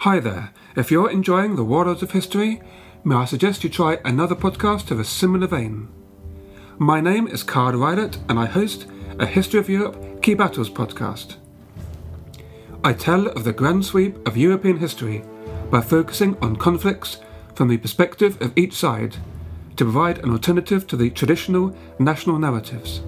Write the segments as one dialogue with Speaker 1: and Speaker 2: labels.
Speaker 1: Hi there. If you're enjoying the Warlords of History, may I suggest you try another podcast of a similar vein? My name is Card Rylett, and I host a History of Europe Key Battles podcast. I tell of the grand sweep of European history by focusing on conflicts from the perspective of each side to provide an alternative to the traditional national narratives.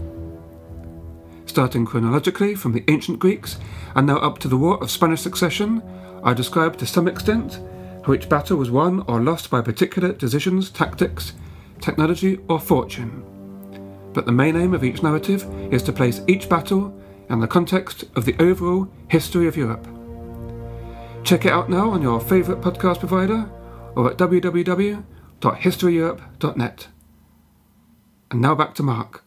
Speaker 1: Starting chronologically from the ancient Greeks and now up to the War of Spanish Succession, I describe to some extent how each battle was won or lost by particular decisions, tactics, technology, or fortune. But the main aim of each narrative is to place each battle in the context of the overall history of Europe. Check it out now on your favourite podcast provider or at www.historyeurope.net. And now back to Mark.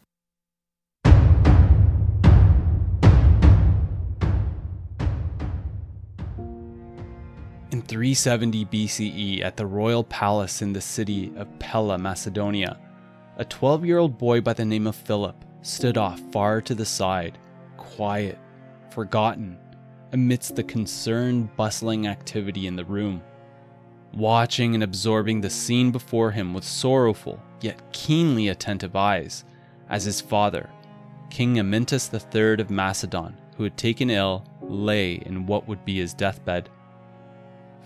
Speaker 2: In 370 BCE, at the royal palace in the city of Pella, Macedonia, a 12 year old boy by the name of Philip stood off far to the side, quiet, forgotten, amidst the concerned, bustling activity in the room. Watching and absorbing the scene before him with sorrowful, yet keenly attentive eyes, as his father, King Amyntas III of Macedon, who had taken ill, lay in what would be his deathbed.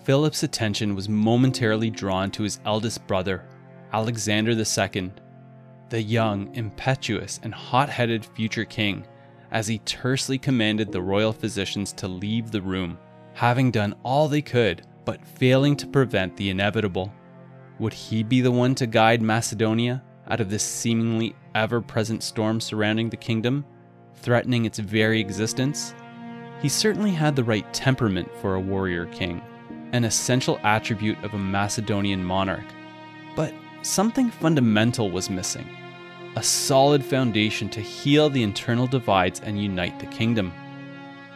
Speaker 2: Philip's attention was momentarily drawn to his eldest brother, Alexander II, the young, impetuous, and hot headed future king, as he tersely commanded the royal physicians to leave the room, having done all they could, but failing to prevent the inevitable. Would he be the one to guide Macedonia out of this seemingly ever present storm surrounding the kingdom, threatening its very existence? He certainly had the right temperament for a warrior king an essential attribute of a Macedonian monarch. But something fundamental was missing a solid foundation to heal the internal divides and unite the kingdom.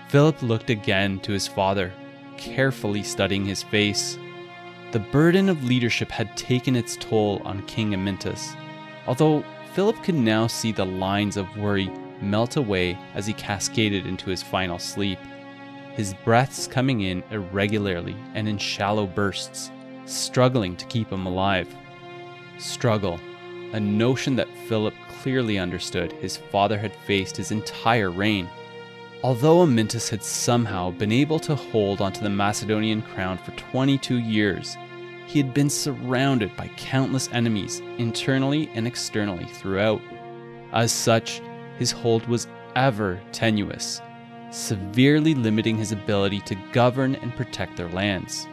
Speaker 2: Philip looked again to his father, carefully studying his face. The burden of leadership had taken its toll on King Amyntas, although Philip could now see the lines of worry melt away as he cascaded into his final sleep his breaths coming in irregularly and in shallow bursts, struggling to keep him alive. Struggle, a notion that Philip clearly understood his father had faced his entire reign. Although Amyntas had somehow been able to hold onto the Macedonian crown for 22 years, he had been surrounded by countless enemies internally and externally throughout. As such, his hold was ever tenuous severely limiting his ability to govern and protect their lands.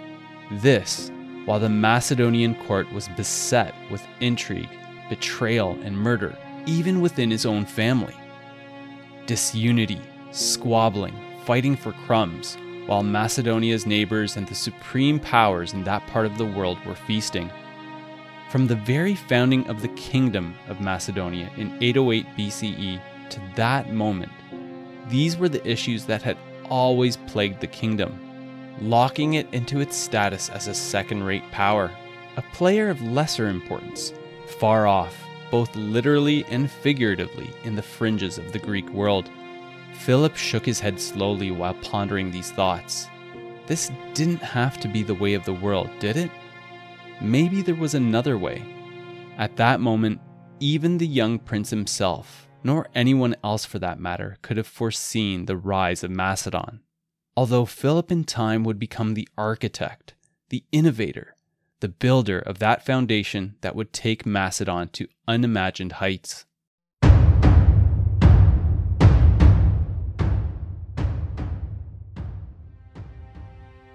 Speaker 2: This, while the Macedonian court was beset with intrigue, betrayal, and murder, even within his own family. Disunity, squabbling, fighting for crumbs, while Macedonia's neighbors and the supreme powers in that part of the world were feasting. From the very founding of the Kingdom of Macedonia in 808 BCE to that moment, these were the issues that had always plagued the kingdom, locking it into its status as a second rate power, a player of lesser importance, far off, both literally and figuratively, in the fringes of the Greek world. Philip shook his head slowly while pondering these thoughts. This didn't have to be the way of the world, did it? Maybe there was another way. At that moment, even the young prince himself, nor anyone else for that matter, could have foreseen the rise of Macedon. Although Philip in time would become the architect, the innovator, the builder of that foundation that would take Macedon to unimagined heights.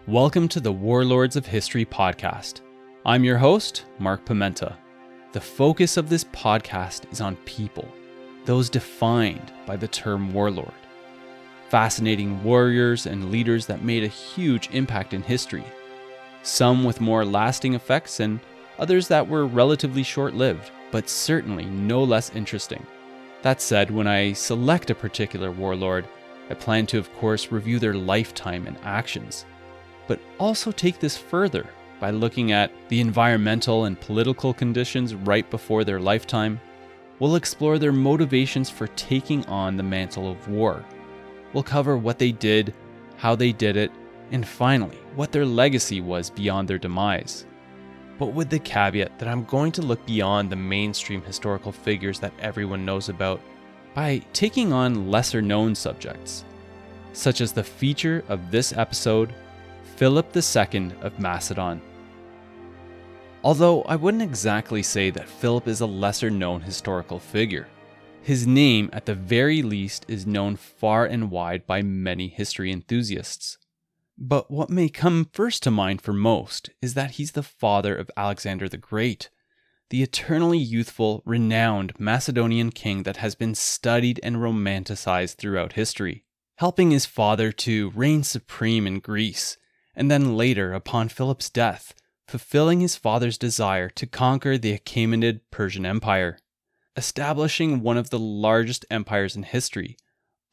Speaker 2: Welcome to the Warlords of History podcast. I'm your host, Mark Pimenta. The focus of this podcast is on people those defined by the term warlord. Fascinating warriors and leaders that made a huge impact in history, some with more lasting effects and others that were relatively short lived, but certainly no less interesting. That said, when I select a particular warlord, I plan to, of course, review their lifetime and actions, but also take this further by looking at the environmental and political conditions right before their lifetime, We'll explore their motivations for taking on the mantle of war. We'll cover what they did, how they did it, and finally, what their legacy was beyond their demise. But with the caveat that I'm going to look beyond the mainstream historical figures that everyone knows about by taking on lesser known subjects, such as the feature of this episode, Philip II of Macedon. Although I wouldn't exactly say that Philip is a lesser known historical figure. His name, at the very least, is known far and wide by many history enthusiasts. But what may come first to mind for most is that he's the father of Alexander the Great, the eternally youthful, renowned Macedonian king that has been studied and romanticized throughout history, helping his father to reign supreme in Greece, and then later, upon Philip's death, fulfilling his father's desire to conquer the Achaemenid Persian Empire, establishing one of the largest empires in history,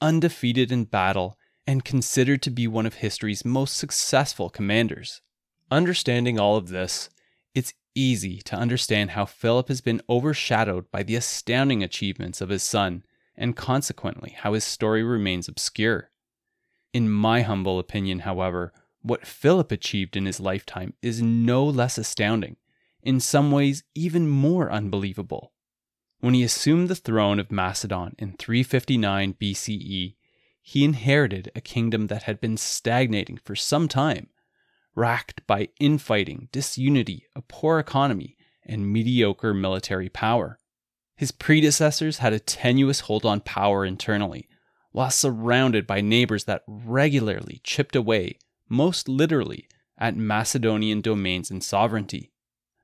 Speaker 2: undefeated in battle and considered to be one of history's most successful commanders. Understanding all of this, it's easy to understand how Philip has been overshadowed by the astounding achievements of his son, and consequently how his story remains obscure. In my humble opinion, however, what Philip achieved in his lifetime is no less astounding, in some ways, even more unbelievable. When he assumed the throne of Macedon in 359 BCE, he inherited a kingdom that had been stagnating for some time, racked by infighting, disunity, a poor economy, and mediocre military power. His predecessors had a tenuous hold on power internally, while surrounded by neighbors that regularly chipped away, most literally, at Macedonian domains and sovereignty.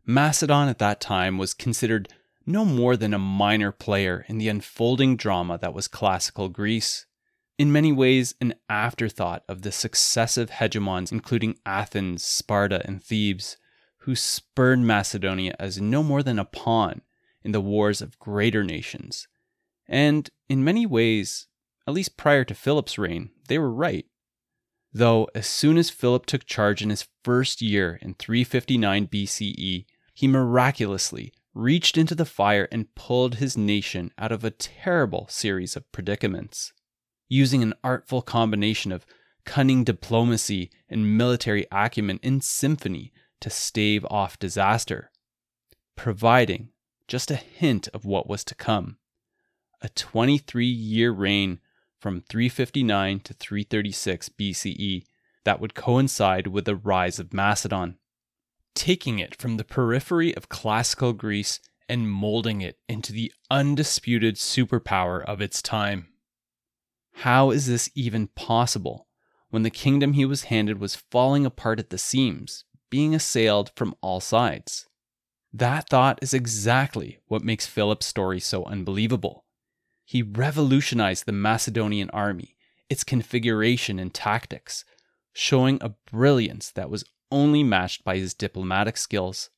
Speaker 2: Macedon at that time was considered no more than a minor player in the unfolding drama that was classical Greece in many ways an afterthought of the successive hegemons, including Athens, Sparta, and Thebes, who spurned Macedonia as no more than a pawn in the wars of greater nations. And in many ways, at least prior to Philip's reign, they were right. Though, as soon as Philip took charge in his first year in 359 BCE, he miraculously reached into the fire and pulled his nation out of a terrible series of predicaments. Using an artful combination of cunning diplomacy and military acumen in symphony to stave off disaster, providing just a hint of what was to come. A 23 year reign from 359 to 336 BCE that would coincide with the rise of Macedon, taking it from the periphery of classical Greece and molding it into the undisputed superpower of its time. How is this even possible when the kingdom he was handed was falling apart at the seams, being assailed from all sides? That thought is exactly what makes Philip's story so unbelievable. He revolutionized the Macedonian army, its configuration and tactics, showing a brilliance that was only matched by his diplomatic skills.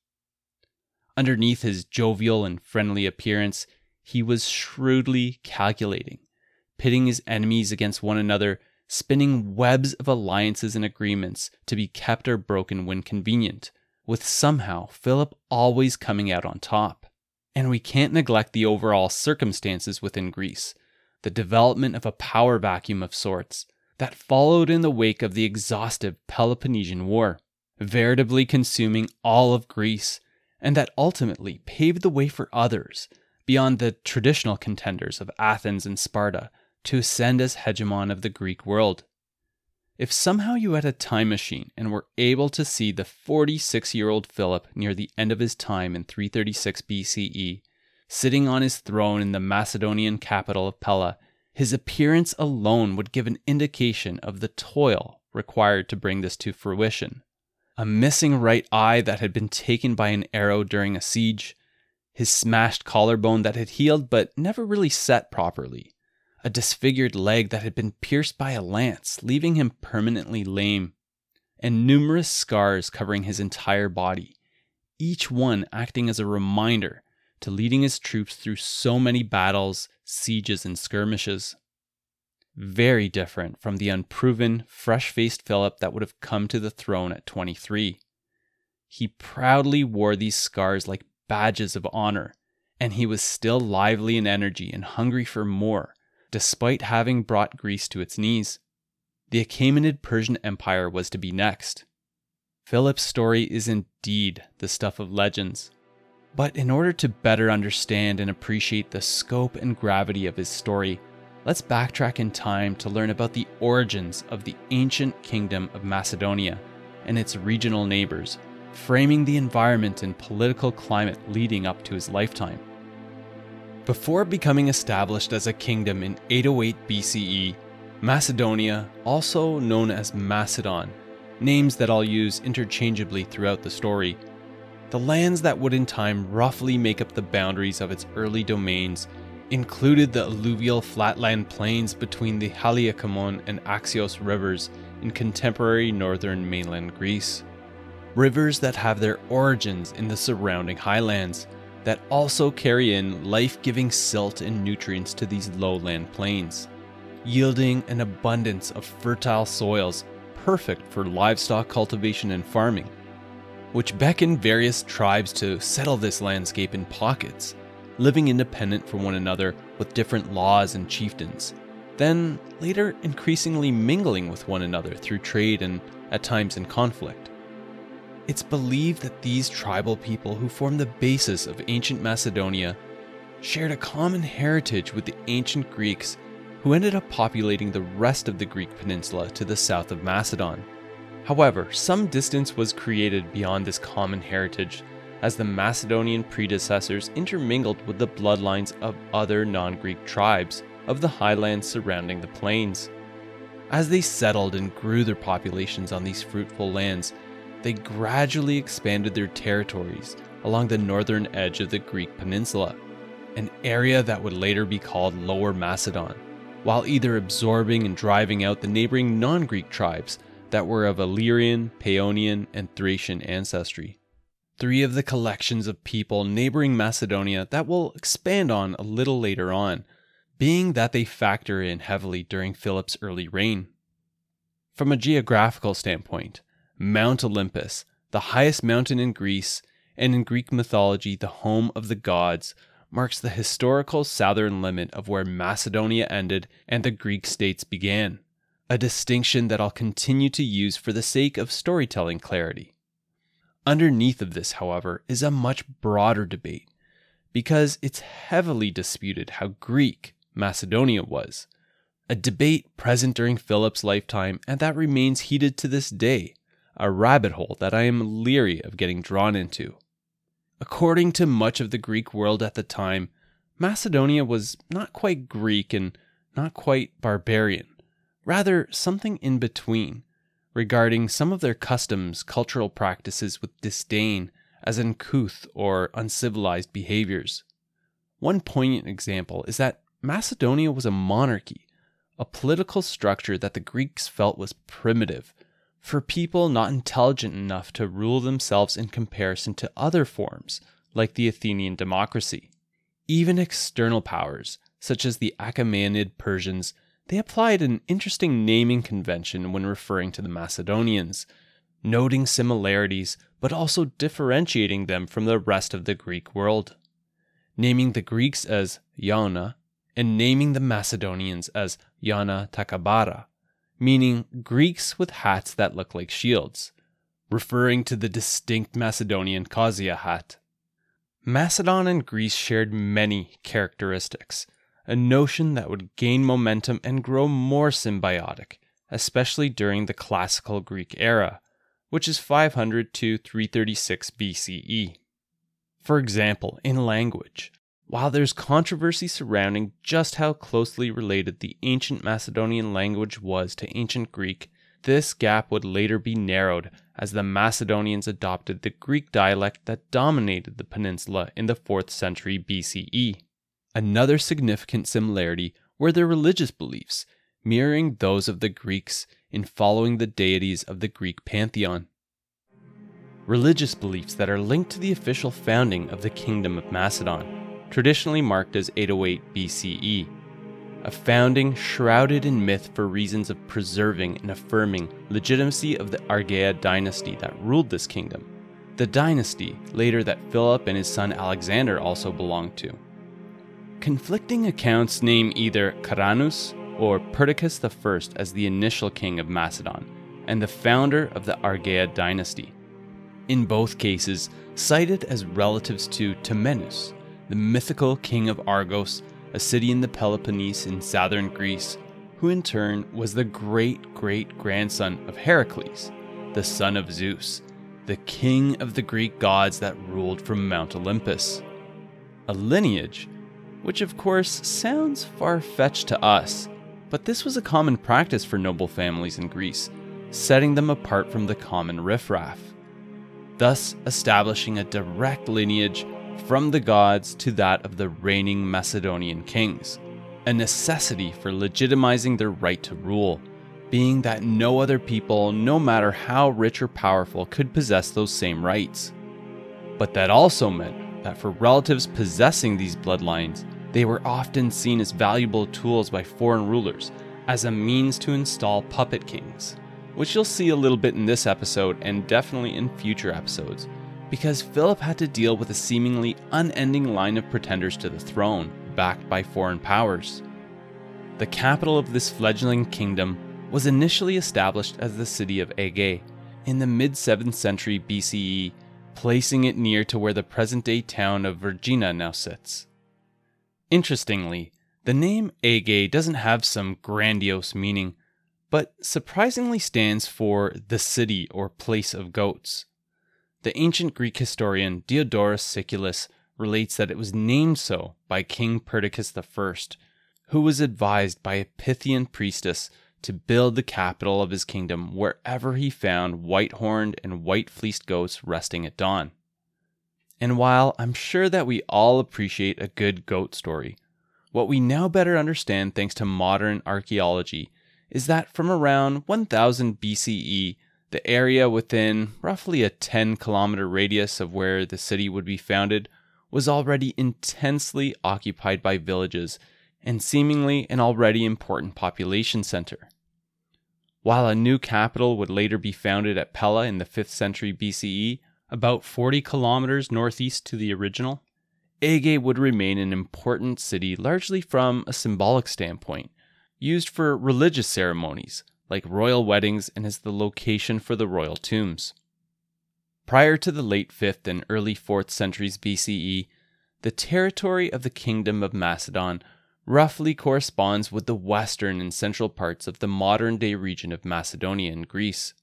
Speaker 2: Underneath his jovial and friendly appearance, he was shrewdly calculating pitting his enemies against one another, spinning webs of alliances and agreements to be kept or broken when convenient, with somehow Philip always coming out on top. And we can't neglect the overall circumstances within Greece, the development of a power vacuum of sorts that followed in the wake of the exhaustive Peloponnesian War, veritably consuming all of Greece, and that ultimately paved the way for others beyond the traditional contenders of Athens and Sparta to ascend as hegemon of the Greek world. If somehow you had a time machine and were able to see the 46 year old Philip near the end of his time in 336 BCE, sitting on his throne in the Macedonian capital of Pella, his appearance alone would give an indication of the toil required to bring this to fruition. A missing right eye that had been taken by an arrow during a siege, his smashed collarbone that had healed but never really set properly, a disfigured leg that had been pierced by a lance, leaving him permanently lame, and numerous scars covering his entire body, each one acting as a reminder to leading his troops through so many battles, sieges, and skirmishes. Very different from the unproven, fresh faced Philip that would have come to the throne at 23. He proudly wore these scars like badges of honor, and he was still lively in energy and hungry for more despite having brought Greece to its knees. the Achaemenid Persian Empire was to be next. Philip's story is indeed the stuff of legends. But in order to better understand and appreciate the scope and gravity of his story, let's backtrack in time to learn about the origins of the ancient kingdom of Macedonia and its regional neighbors, framing the environment and political climate leading up to his lifetime. Before becoming established as a kingdom in 808 BCE, Macedonia, also known as Macedon, names that I'll use interchangeably throughout the story, the lands that would in time roughly make up the boundaries of its early domains included the alluvial flatland plains between the Haliacmon and Axios rivers in contemporary northern mainland Greece. Rivers that have their origins in the surrounding highlands, that also carry in life giving silt and nutrients to these lowland plains, yielding an abundance of fertile soils perfect for livestock cultivation and farming, which beckon various tribes to settle this landscape in pockets, living independent from one another with different laws and chieftains, then later increasingly mingling with one another through trade and at times in conflict. It's believed that these tribal people who formed the basis of ancient Macedonia shared a common heritage with the ancient Greeks who ended up populating the rest of the Greek peninsula to the south of Macedon. However, some distance was created beyond this common heritage as the Macedonian predecessors intermingled with the bloodlines of other non Greek tribes of the highlands surrounding the plains. As they settled and grew their populations on these fruitful lands, they gradually expanded their territories along the northern edge of the Greek peninsula, an area that would later be called Lower Macedon, while either absorbing and driving out the neighboring non Greek tribes that were of Illyrian, Paeonian, and Thracian ancestry. Three of the collections of people neighboring Macedonia that we'll expand on a little later on, being that they factor in heavily during Philip's early reign. From a geographical standpoint, Mount Olympus, the highest mountain in Greece, and in Greek mythology, the home of the gods, marks the historical southern limit of where Macedonia ended and the Greek states began, a distinction that I'll continue to use for the sake of storytelling clarity. Underneath of this, however, is a much broader debate, because it's heavily disputed how Greek Macedonia was, a debate present during Philip's lifetime and that remains heated to this day a rabbit hole that I am leery of getting drawn into. According to much of the Greek world at the time, Macedonia was not quite Greek and not quite barbarian, rather something in between, regarding some of their customs, cultural practices with disdain as uncouth or uncivilized behaviors. One poignant example is that Macedonia was a monarchy, a political structure that the Greeks felt was primitive for people not intelligent enough to rule themselves in comparison to other forms, like the Athenian democracy. Even external powers, such as the Achaemenid Persians, they applied an interesting naming convention when referring to the Macedonians, noting similarities but also differentiating them from the rest of the Greek world. Naming the Greeks as Yauna and naming the Macedonians as Yauna Takabara meaning Greeks with hats that look like shields, referring to the distinct Macedonian kausia hat. Macedon and Greece shared many characteristics, a notion that would gain momentum and grow more symbiotic, especially during the classical Greek era, which is 500 to 336 BCE. For example, in language, while there's controversy surrounding just how closely related the ancient Macedonian language was to ancient Greek, this gap would later be narrowed as the Macedonians adopted the Greek dialect that dominated the peninsula in the 4th century BCE. Another significant similarity were their religious beliefs, mirroring those of the Greeks in following the deities of the Greek pantheon. Religious beliefs that are linked to the official founding of the Kingdom of Macedon traditionally marked as 808 BCE, a founding shrouded in myth for reasons of preserving and affirming legitimacy of the Argead dynasty that ruled this kingdom, the dynasty later that Philip and his son Alexander also belonged to. Conflicting accounts name either Caranus or Perdiccas I as the initial king of Macedon and the founder of the Argead dynasty. In both cases, cited as relatives to Temenus, the mythical king of Argos, a city in the Peloponnese in southern Greece, who in turn was the great great grandson of Heracles, the son of Zeus, the king of the Greek gods that ruled from Mount Olympus. A lineage, which of course sounds far fetched to us, but this was a common practice for noble families in Greece, setting them apart from the common riffraff, thus establishing a direct lineage from the gods to that of the reigning Macedonian kings, a necessity for legitimizing their right to rule, being that no other people, no matter how rich or powerful, could possess those same rights. But that also meant that for relatives possessing these bloodlines, they were often seen as valuable tools by foreign rulers as a means to install puppet kings, which you'll see a little bit in this episode and definitely in future episodes, because Philip had to deal with a seemingly unending line of pretenders to the throne, backed by foreign powers. The capital of this fledgling kingdom was initially established as the city of Aegae in the mid 7th century BCE, placing it near to where the present day town of Vergina now sits. Interestingly, the name Aegae doesn't have some grandiose meaning, but surprisingly stands for the city or place of goats. The ancient Greek historian Diodorus Siculus relates that it was named so by King Perdiccas I, who was advised by a Pythian priestess to build the capital of his kingdom wherever he found white horned and white fleeced goats resting at dawn. And while I'm sure that we all appreciate a good goat story, what we now better understand thanks to modern archaeology is that from around 1000 BCE, the area within roughly a 10 kilometer radius of where the city would be founded was already intensely occupied by villages and seemingly an already important population center. While a new capital would later be founded at Pella in the 5th century BCE, about 40 kilometers northeast to the original, Aegae would remain an important city largely from a symbolic standpoint, used for religious ceremonies like royal weddings and as the location for the royal tombs. Prior to the late 5th and early 4th centuries BCE, the territory of the Kingdom of Macedon roughly corresponds with the western and central parts of the modern day region of Macedonia in Greece,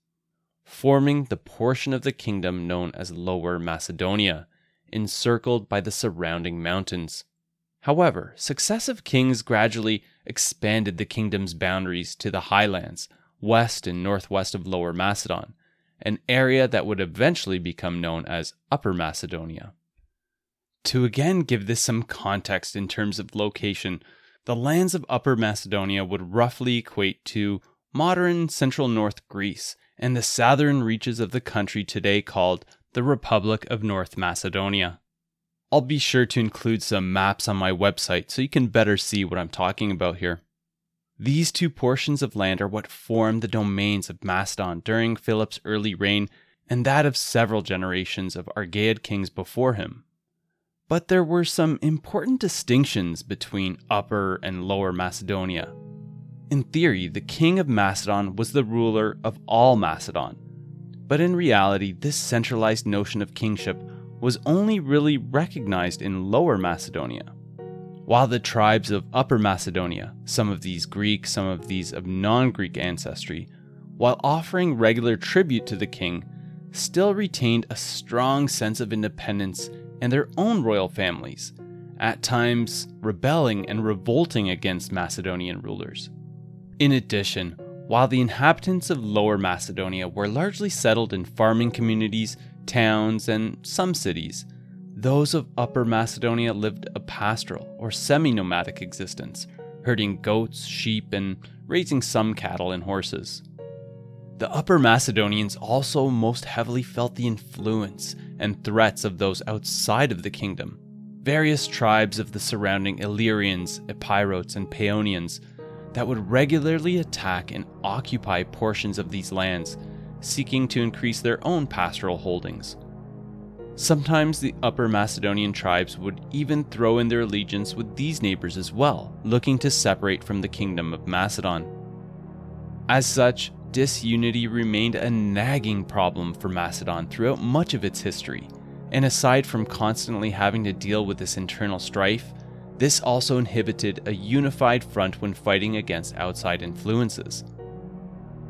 Speaker 2: forming the portion of the kingdom known as Lower Macedonia, encircled by the surrounding mountains. However, successive kings gradually expanded the kingdom's boundaries to the highlands, west and northwest of Lower Macedon, an area that would eventually become known as Upper Macedonia. To again give this some context in terms of location, the lands of Upper Macedonia would roughly equate to modern central North Greece and the southern reaches of the country today called the Republic of North Macedonia. I'll be sure to include some maps on my website so you can better see what I'm talking about here. These two portions of land are what formed the domains of Macedon during Philip's early reign and that of several generations of Argead kings before him. But there were some important distinctions between Upper and Lower Macedonia. In theory, the king of Macedon was the ruler of all Macedon, but in reality, this centralized notion of kingship was only really recognized in Lower Macedonia. While the tribes of Upper Macedonia, some of these Greek, some of these of non Greek ancestry, while offering regular tribute to the king, still retained a strong sense of independence and their own royal families, at times rebelling and revolting against Macedonian rulers. In addition, while the inhabitants of Lower Macedonia were largely settled in farming communities towns, and some cities, those of Upper Macedonia lived a pastoral or semi nomadic existence, herding goats, sheep, and raising some cattle and horses. The Upper Macedonians also most heavily felt the influence and threats of those outside of the kingdom. Various tribes of the surrounding Illyrians, Epirotes, and Paeonians that would regularly attack and occupy portions of these lands seeking to increase their own pastoral holdings. Sometimes the Upper Macedonian tribes would even throw in their allegiance with these neighbors as well, looking to separate from the Kingdom of Macedon. As such, disunity remained a nagging problem for Macedon throughout much of its history, and aside from constantly having to deal with this internal strife, this also inhibited a unified front when fighting against outside influences.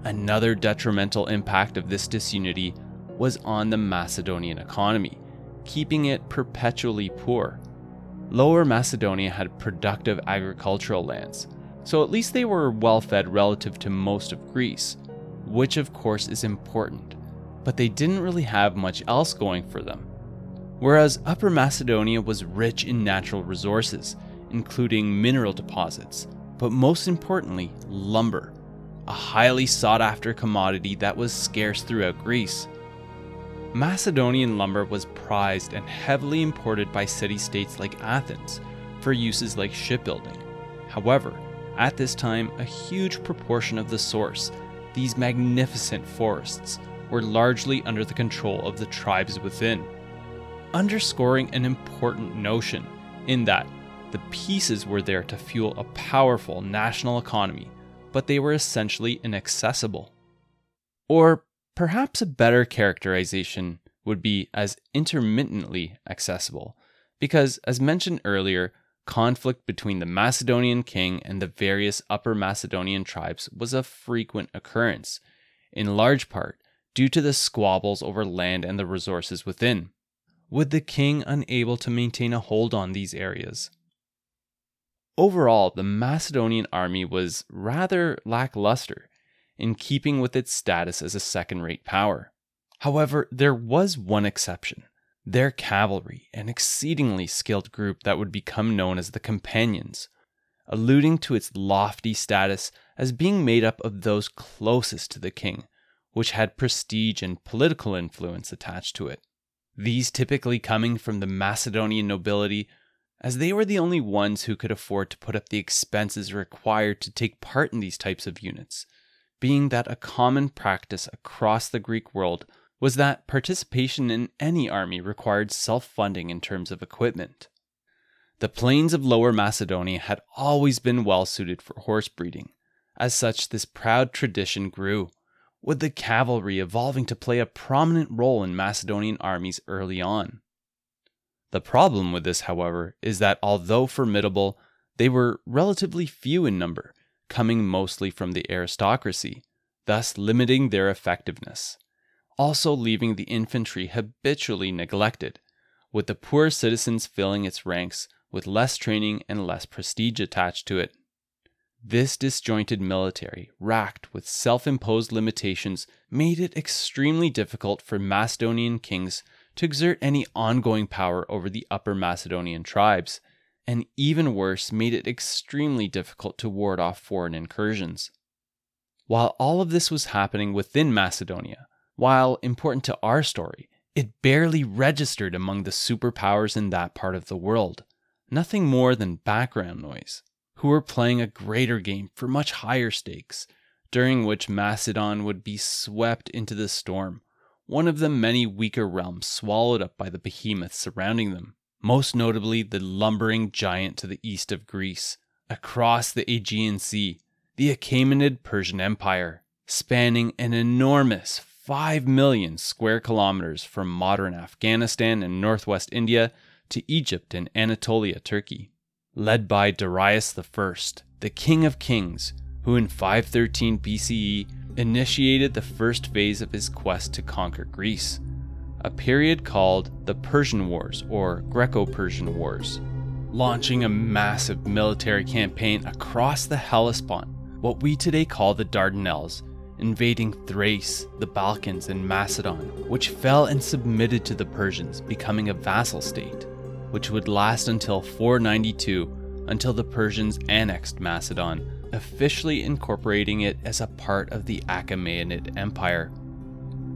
Speaker 2: Another detrimental impact of this disunity was on the Macedonian economy, keeping it perpetually poor. Lower Macedonia had productive agricultural lands, so at least they were well fed relative to most of Greece, which of course is important, but they didn't really have much else going for them. Whereas Upper Macedonia was rich in natural resources, including mineral deposits, but most importantly, lumber, a highly sought after commodity that was scarce throughout Greece. Macedonian lumber was prized and heavily imported by city states like Athens for uses like shipbuilding. However, at this time, a huge proportion of the source, these magnificent forests, were largely under the control of the tribes within underscoring an important notion in that the pieces were there to fuel a powerful national economy, but they were essentially inaccessible. Or perhaps a better characterization would be as intermittently accessible, because, as mentioned earlier, conflict between the Macedonian king and the various Upper Macedonian tribes was a frequent occurrence, in large part due to the squabbles over land and the resources within with the king unable to maintain a hold on these areas. Overall, the Macedonian army was rather lackluster, in keeping with its status as a second rate power. However, there was one exception their cavalry, an exceedingly skilled group that would become known as the Companions, alluding to its lofty status as being made up of those closest to the king, which had prestige and political influence attached to it these typically coming from the Macedonian nobility, as they were the only ones who could afford to put up the expenses required to take part in these types of units, being that a common practice across the Greek world was that participation in any army required self funding in terms of equipment. The plains of Lower Macedonia had always been well suited for horse breeding. As such, this proud tradition grew with the cavalry evolving to play a prominent role in Macedonian armies early on. The problem with this, however, is that although formidable, they were relatively few in number, coming mostly from the aristocracy, thus limiting their effectiveness, also leaving the infantry habitually neglected, with the poor citizens filling its ranks with less training and less prestige attached to it. This disjointed military, racked with self imposed limitations, made it extremely difficult for Macedonian kings to exert any ongoing power over the Upper Macedonian tribes, and even worse, made it extremely difficult to ward off foreign incursions. While all of this was happening within Macedonia, while important to our story, it barely registered among the superpowers in that part of the world, nothing more than background noise who were playing a greater game for much higher stakes, during which Macedon would be swept into the storm, one of the many weaker realms swallowed up by the behemoths surrounding them, most notably the lumbering giant to the east of Greece, across the Aegean Sea, the Achaemenid Persian Empire, spanning an enormous 5 million square kilometers from modern Afghanistan and northwest India to Egypt and Anatolia, Turkey. Led by Darius I, the King of Kings, who in 513 BCE initiated the first phase of his quest to conquer Greece, a period called the Persian Wars or Greco Persian Wars, launching a massive military campaign across the Hellespont, what we today call the Dardanelles, invading Thrace, the Balkans, and Macedon, which fell and submitted to the Persians, becoming a vassal state which would last until 492 until the Persians annexed Macedon, officially incorporating it as a part of the Achaemenid Empire.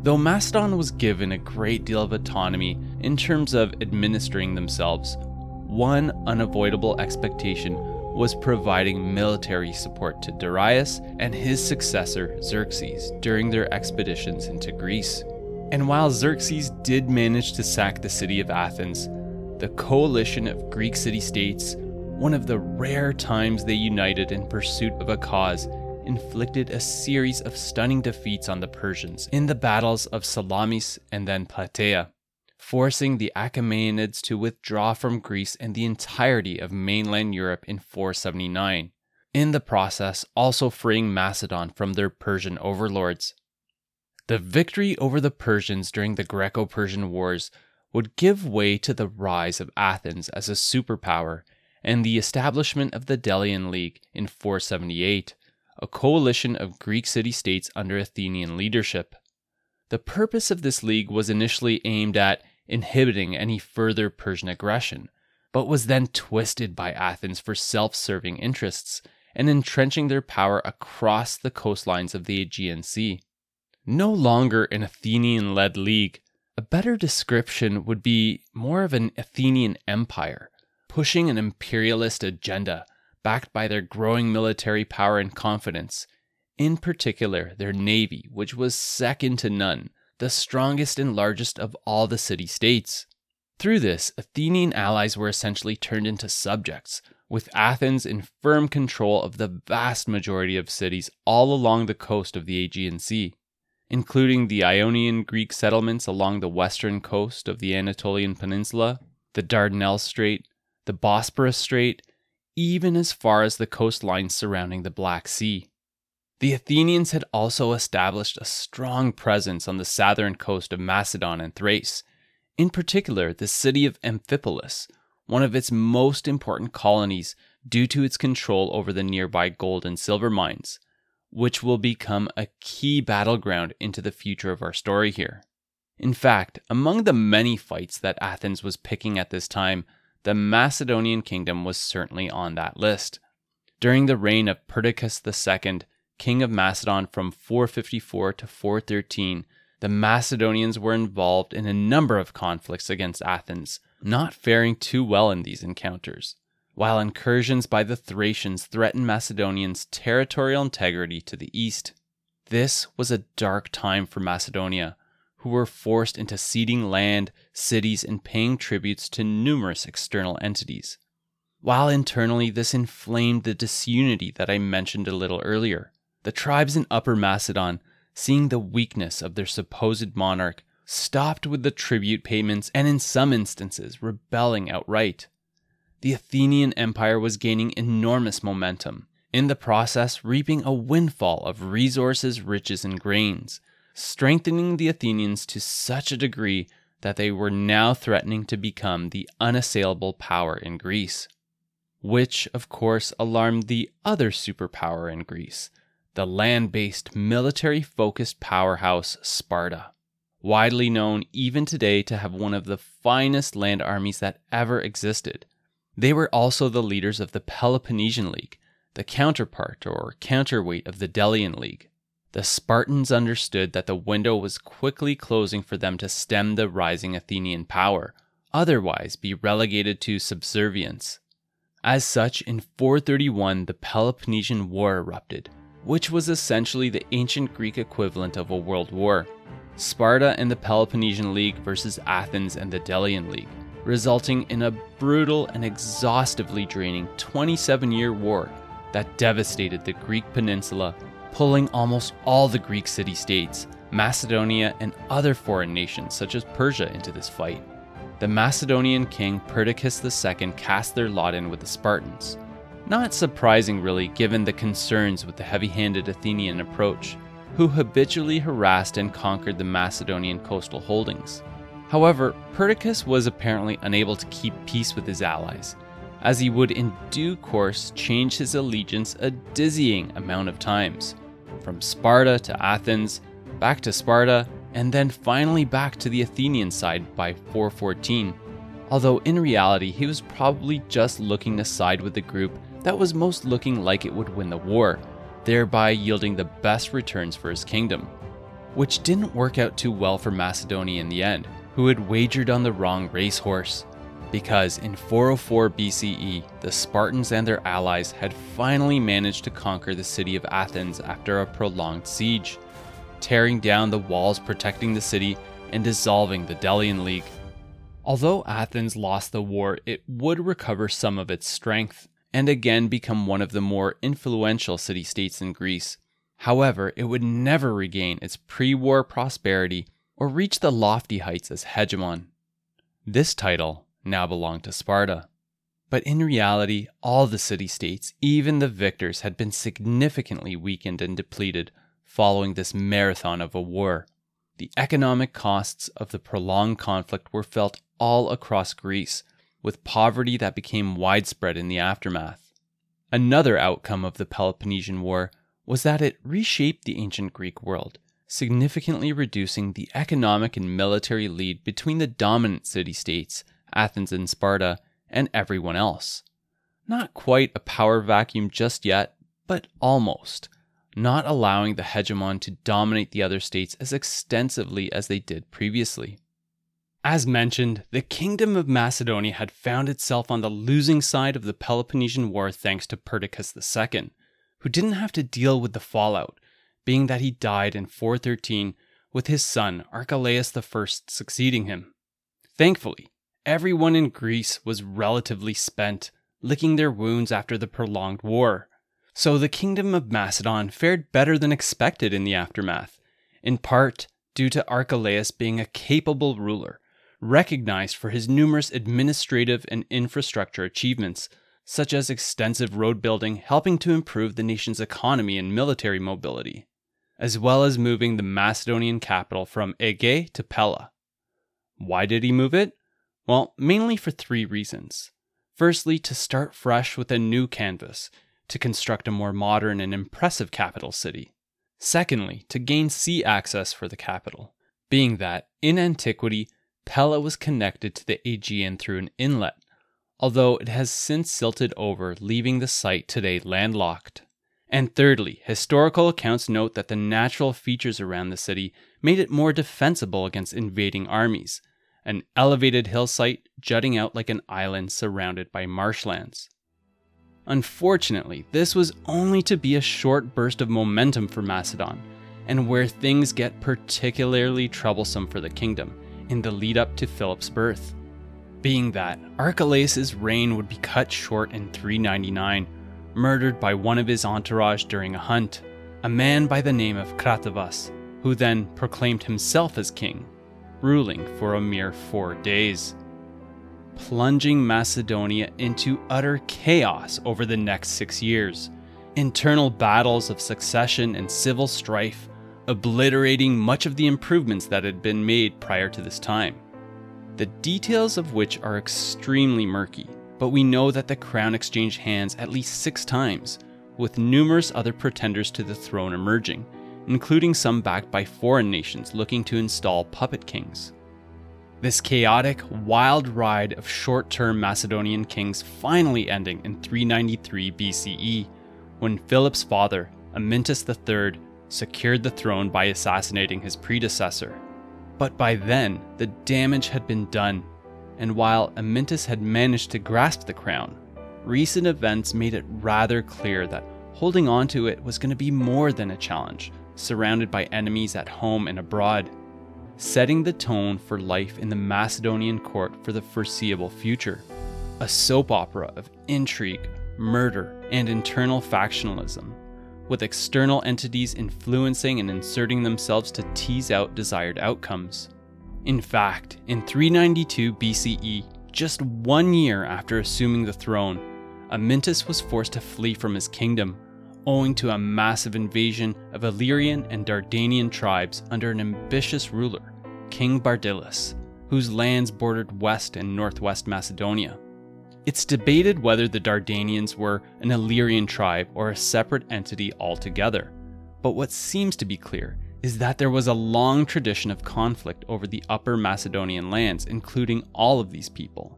Speaker 2: Though Macedon was given a great deal of autonomy in terms of administering themselves, one unavoidable expectation was providing military support to Darius and his successor Xerxes during their expeditions into Greece. And while Xerxes did manage to sack the city of Athens, the coalition of Greek city states, one of the rare times they united in pursuit of a cause, inflicted a series of stunning defeats on the Persians in the battles of Salamis and then Plataea, forcing the Achaemenids to withdraw from Greece and the entirety of mainland Europe in 479, in the process also freeing Macedon from their Persian overlords. The victory over the Persians during the Greco Persian Wars would give way to the rise of Athens as a superpower and the establishment of the Delian League in 478, a coalition of Greek city states under Athenian leadership. The purpose of this league was initially aimed at inhibiting any further Persian aggression, but was then twisted by Athens for self serving interests and entrenching their power across the coastlines of the Aegean Sea. No longer an Athenian led league, a better description would be more of an Athenian empire, pushing an imperialist agenda backed by their growing military power and confidence, in particular their navy, which was second to none, the strongest and largest of all the city states. Through this, Athenian allies were essentially turned into subjects, with Athens in firm control of the vast majority of cities all along the coast of the Aegean Sea, including the Ionian Greek settlements along the western coast of the Anatolian Peninsula, the Dardanelles Strait, the Bosporus Strait, even as far as the coastlines surrounding the Black Sea. The Athenians had also established a strong presence on the southern coast of Macedon and Thrace, in particular the city of Amphipolis, one of its most important colonies due to its control over the nearby gold and silver mines, which will become a key battleground into the future of our story here. In fact, among the many fights that Athens was picking at this time, the Macedonian kingdom was certainly on that list. During the reign of Perdiccas II, king of Macedon from 454 to 413, the Macedonians were involved in a number of conflicts against Athens, not faring too well in these encounters, while incursions by the Thracians threatened Macedonians' territorial integrity to the east. This was a dark time for Macedonia, who were forced into ceding land, cities, and paying tributes to numerous external entities. While internally, this inflamed the disunity that I mentioned a little earlier. The tribes in Upper Macedon, seeing the weakness of their supposed monarch, stopped with the tribute payments and, in some instances, rebelling outright. The Athenian Empire was gaining enormous momentum, in the process, reaping a windfall of resources, riches, and grains strengthening the Athenians to such a degree that they were now threatening to become the unassailable power in Greece. Which, of course, alarmed the other superpower in Greece, the land based military focused powerhouse Sparta, widely known even today to have one of the finest land armies that ever existed. They were also the leaders of the Peloponnesian League, the counterpart or counterweight of the Delian League. The Spartans understood that the window was quickly closing for them to stem the rising Athenian power, otherwise be relegated to subservience. As such, in 431, the Peloponnesian War erupted, which was essentially the ancient Greek equivalent of a world war. Sparta and the Peloponnesian League versus Athens and the Delian League, resulting in a brutal and exhaustively draining 27 year war that devastated the Greek peninsula pulling almost all the Greek city states, Macedonia, and other foreign nations such as Persia into this fight. The Macedonian king Perdiccas II cast their lot in with the Spartans. Not surprising, really, given the concerns with the heavy handed Athenian approach, who habitually harassed and conquered the Macedonian coastal holdings. However, Perdiccas was apparently unable to keep peace with his allies, as he would in due course change his allegiance a dizzying amount of times, from Sparta to Athens, back to Sparta, and then finally back to the Athenian side by 414. Although in reality, he was probably just looking to side with the group that was most looking like it would win the war, thereby yielding the best returns for his kingdom. Which didn't work out too well for Macedonia in the end, who had wagered on the wrong racehorse because in 404 BCE, the Spartans and their allies had finally managed to conquer the city of Athens after a prolonged siege, tearing down the walls protecting the city and dissolving the Delian League. Although Athens lost the war, it would recover some of its strength and again become one of the more influential city states in Greece. However, it would never regain its pre war prosperity or reach the lofty heights as hegemon. This title now belonged to Sparta. But in reality, all the city states, even the victors, had been significantly weakened and depleted following this marathon of a war. The economic costs of the prolonged conflict were felt all across Greece, with poverty that became widespread in the aftermath. Another outcome of the Peloponnesian War was that it reshaped the ancient Greek world, significantly reducing the economic and military lead between the dominant city states, Athens and Sparta, and everyone else. Not quite a power vacuum just yet, but almost, not allowing the hegemon to dominate the other states as extensively as they did previously. As mentioned, the Kingdom of Macedonia had found itself on the losing side of the Peloponnesian War thanks to Perdiccas II, who didn't have to deal with the fallout, being that he died in 413 with his son Archelaus I succeeding him. Thankfully, everyone in Greece was relatively spent, licking their wounds after the prolonged war. So the kingdom of Macedon fared better than expected in the aftermath, in part due to Archelaus being a capable ruler, recognized for his numerous administrative and infrastructure achievements, such as extensive road building helping to improve the nation's economy and military mobility, as well as moving the Macedonian capital from Aegae to Pella. Why did he move it? Well, mainly for three reasons. Firstly, to start fresh with a new canvas, to construct a more modern and impressive capital city. Secondly, to gain sea access for the capital, being that, in antiquity, Pella was connected to the Aegean through an inlet, although it has since silted over, leaving the site today landlocked. And thirdly, historical accounts note that the natural features around the city made it more defensible against invading armies, an elevated hill site jutting out like an island surrounded by marshlands. Unfortunately, this was only to be a short burst of momentum for Macedon, and where things get particularly troublesome for the kingdom in the lead up to Philip's birth. Being that Archelaus' reign would be cut short in 399, murdered by one of his entourage during a hunt, a man by the name of Cratavas, who then proclaimed himself as king ruling for a mere four days, plunging Macedonia into utter chaos over the next six years. Internal battles of succession and civil strife, obliterating much of the improvements that had been made prior to this time. The details of which are extremely murky, but we know that the crown exchanged hands at least six times, with numerous other pretenders to the throne emerging, including some backed by foreign nations looking to install puppet kings. This chaotic, wild ride of short term Macedonian kings finally ending in 393 BCE, when Philip's father, Amyntas III, secured the throne by assassinating his predecessor. But by then, the damage had been done, and while Amyntas had managed to grasp the crown, recent events made it rather clear that holding on to it was going to be more than a challenge, surrounded by enemies at home and abroad, setting the tone for life in the Macedonian court for the foreseeable future. A soap opera of intrigue, murder, and internal factionalism, with external entities influencing and inserting themselves to tease out desired outcomes. In fact, in 392 BCE, just one year after assuming the throne, Amyntas was forced to flee from his kingdom owing to a massive invasion of Illyrian and Dardanian tribes under an ambitious ruler, King Bardylis, whose lands bordered west and northwest Macedonia. It's debated whether the Dardanians were an Illyrian tribe or a separate entity altogether, but what seems to be clear is that there was a long tradition of conflict over the upper Macedonian lands, including all of these people.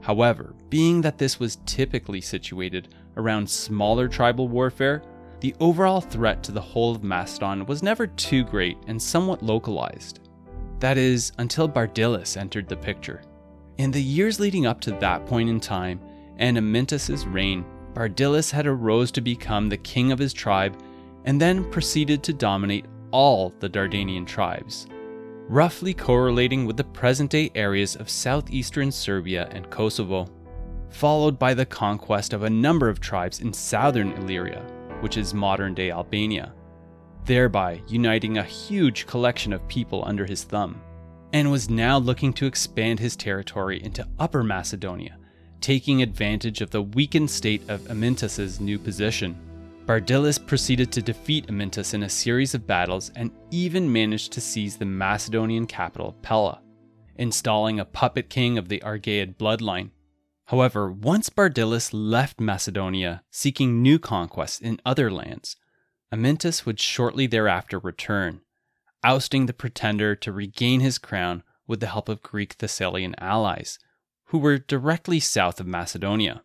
Speaker 2: However, being that this was typically situated around smaller tribal warfare, the overall threat to the whole of Macedon was never too great and somewhat localized. That is, until Bardylis entered the picture. In the years leading up to that point in time and Amyntas's reign, Bardylis had arose to become the king of his tribe and then proceeded to dominate all the Dardanian tribes. roughly correlating with the present day areas of southeastern Serbia and Kosovo, followed by the conquest of a number of tribes in southern Illyria, which is modern day Albania, thereby uniting a huge collection of people under his thumb, and was now looking to expand his territory into Upper Macedonia, taking advantage of the weakened state of Amyntas's new position. Bardylis proceeded to defeat Amyntas in a series of battles and even managed to seize the Macedonian capital Pella, installing a puppet king of the Argead bloodline. However, once Bardylis left Macedonia seeking new conquests in other lands, Amyntas would shortly thereafter return, ousting the pretender to regain his crown with the help of Greek Thessalian allies, who were directly south of Macedonia.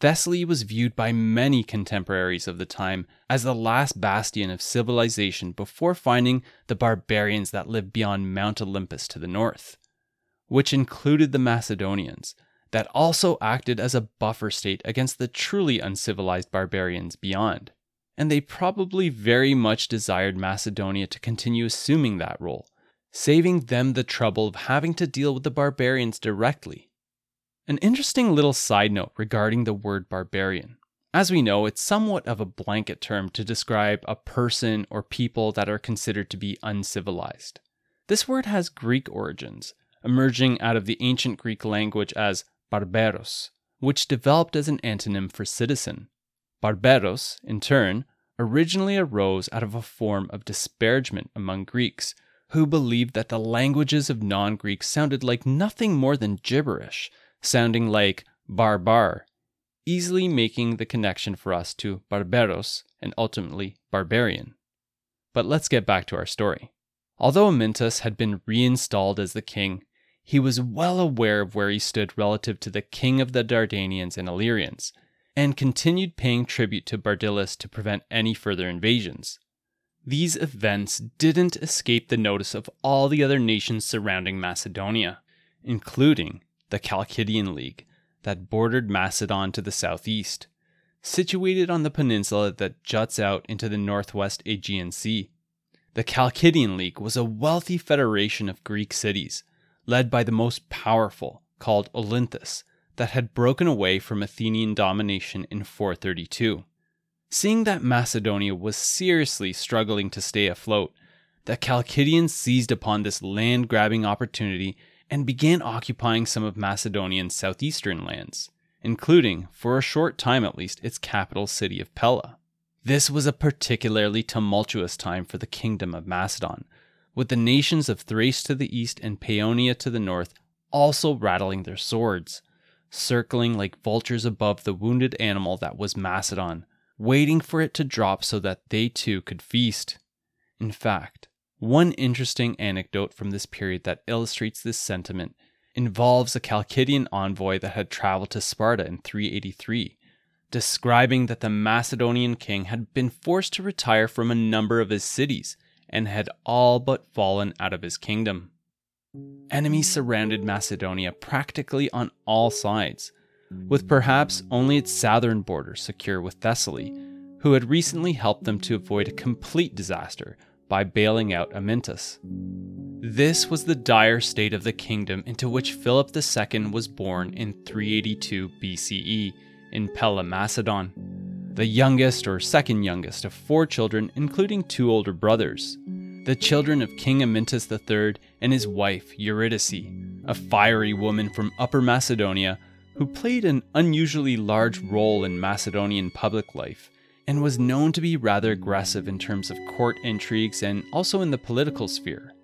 Speaker 2: Thessaly was viewed by many contemporaries of the time as the last bastion of civilization before finding the barbarians that lived beyond Mount Olympus to the north, which included the Macedonians, that also acted as a buffer state against the truly uncivilized barbarians beyond. And they probably very much desired Macedonia to continue assuming that role, saving them the trouble of having to deal with the barbarians directly. An interesting little side note regarding the word barbarian. As we know, it's somewhat of a blanket term to describe a person or people that are considered to be uncivilized. This word has Greek origins, emerging out of the ancient Greek language as barbaros, which developed as an antonym for citizen. Barbaros, in turn, originally arose out of a form of disparagement among Greeks, who believed that the languages of non Greeks sounded like nothing more than gibberish sounding like barbar, easily making the connection for us to barbaros and ultimately barbarian. But let's get back to our story. Although Amyntas had been reinstalled as the king, he was well aware of where he stood relative to the king of the Dardanians and Illyrians, and continued paying tribute to Bardylis to prevent any further invasions. These events didn't escape the notice of all the other nations surrounding Macedonia, including the Chalcidian League, that bordered Macedon to the southeast, situated on the peninsula that juts out into the northwest Aegean Sea. The Chalcidian League was a wealthy federation of Greek cities, led by the most powerful, called Olynthus, that had broken away from Athenian domination in 432. Seeing that Macedonia was seriously struggling to stay afloat, the Chalcidians seized upon this land grabbing opportunity and began occupying some of Macedonia's southeastern lands, including, for a short time at least, its capital city of Pella. This was a particularly tumultuous time for the kingdom of Macedon, with the nations of Thrace to the east and Paeonia to the north also rattling their swords, circling like vultures above the wounded animal that was Macedon, waiting for it to drop so that they too could feast. In fact, one interesting anecdote from this period that illustrates this sentiment involves a Chalcidian envoy that had traveled to Sparta in 383, describing that the Macedonian king had been forced to retire from a number of his cities and had all but fallen out of his kingdom. Enemies surrounded Macedonia practically on all sides, with perhaps only its southern border secure with Thessaly, who had recently helped them to avoid a complete disaster by bailing out Amyntas. This was the dire state of the kingdom into which Philip II was born in 382 BCE in Pella, Macedon, the youngest or second youngest of four children, including two older brothers, the children of King Amyntas III and his wife Eurydice, a fiery woman from Upper Macedonia who played an unusually large role in Macedonian public life and was known to be rather aggressive in terms of court intrigues and also in the political sphere.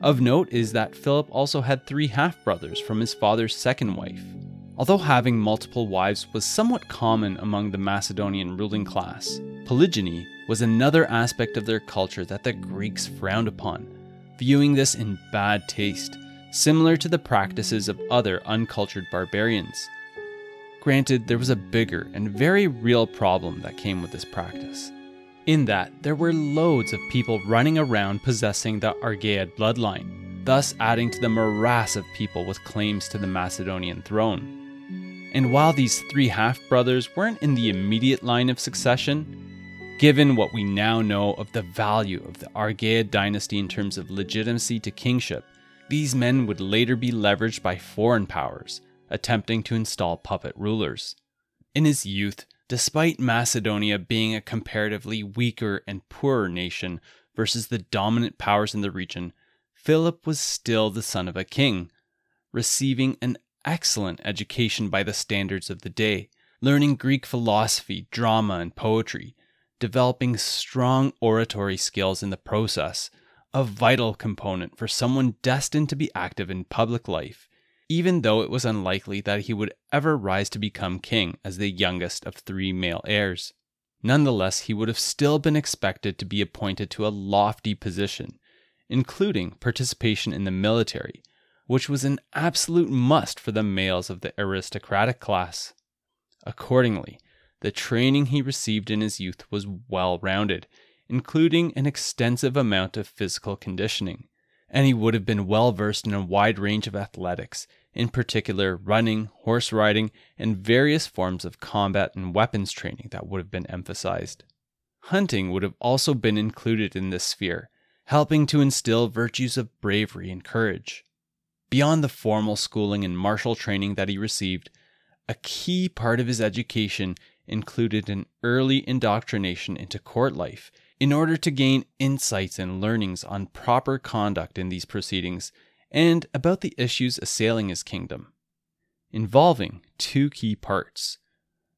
Speaker 2: Of note is that Philip also had three half brothers from his father's second wife. Although having multiple wives was somewhat common among the Macedonian ruling class, polygyny was another aspect of their culture that the Greeks frowned upon, viewing this in bad taste, similar to the practices of other uncultured barbarians. Granted, there was a bigger and very real problem that came with this practice. In that, there were loads of people running around possessing the Argead bloodline, thus adding to the morass of people with claims to the Macedonian throne. And while these three half brothers weren't in the immediate line of succession, Given what we now know of the value of the Argead dynasty in terms of legitimacy to kingship, these men would later be leveraged by foreign powers, attempting to install puppet rulers. In his youth, despite Macedonia being a comparatively weaker and poorer nation versus the dominant powers in the region, Philip was still the son of a king, receiving an excellent education by the standards of the day, learning Greek philosophy, drama, and poetry, developing strong oratory skills in the process, a vital component for someone destined to be active in public life, even though it was unlikely that he would ever rise to become king as the youngest of three male heirs. Nonetheless, he would have still been expected to be appointed to a lofty position, including participation in the military, which was an absolute must for the males of the aristocratic class. Accordingly, the training he received in his youth was well rounded, including an extensive amount of physical conditioning, and he would have been well versed in a wide range of athletics, in particular running, horse riding, and various forms of combat and weapons training that would have been emphasized. Hunting would have also been included in this sphere, helping to instill virtues of bravery and courage. Beyond the formal schooling and martial training that he received, a key part of his education included an early indoctrination into court life in order to gain insights and learnings on proper conduct in these proceedings and about the issues assailing his kingdom, involving two key parts.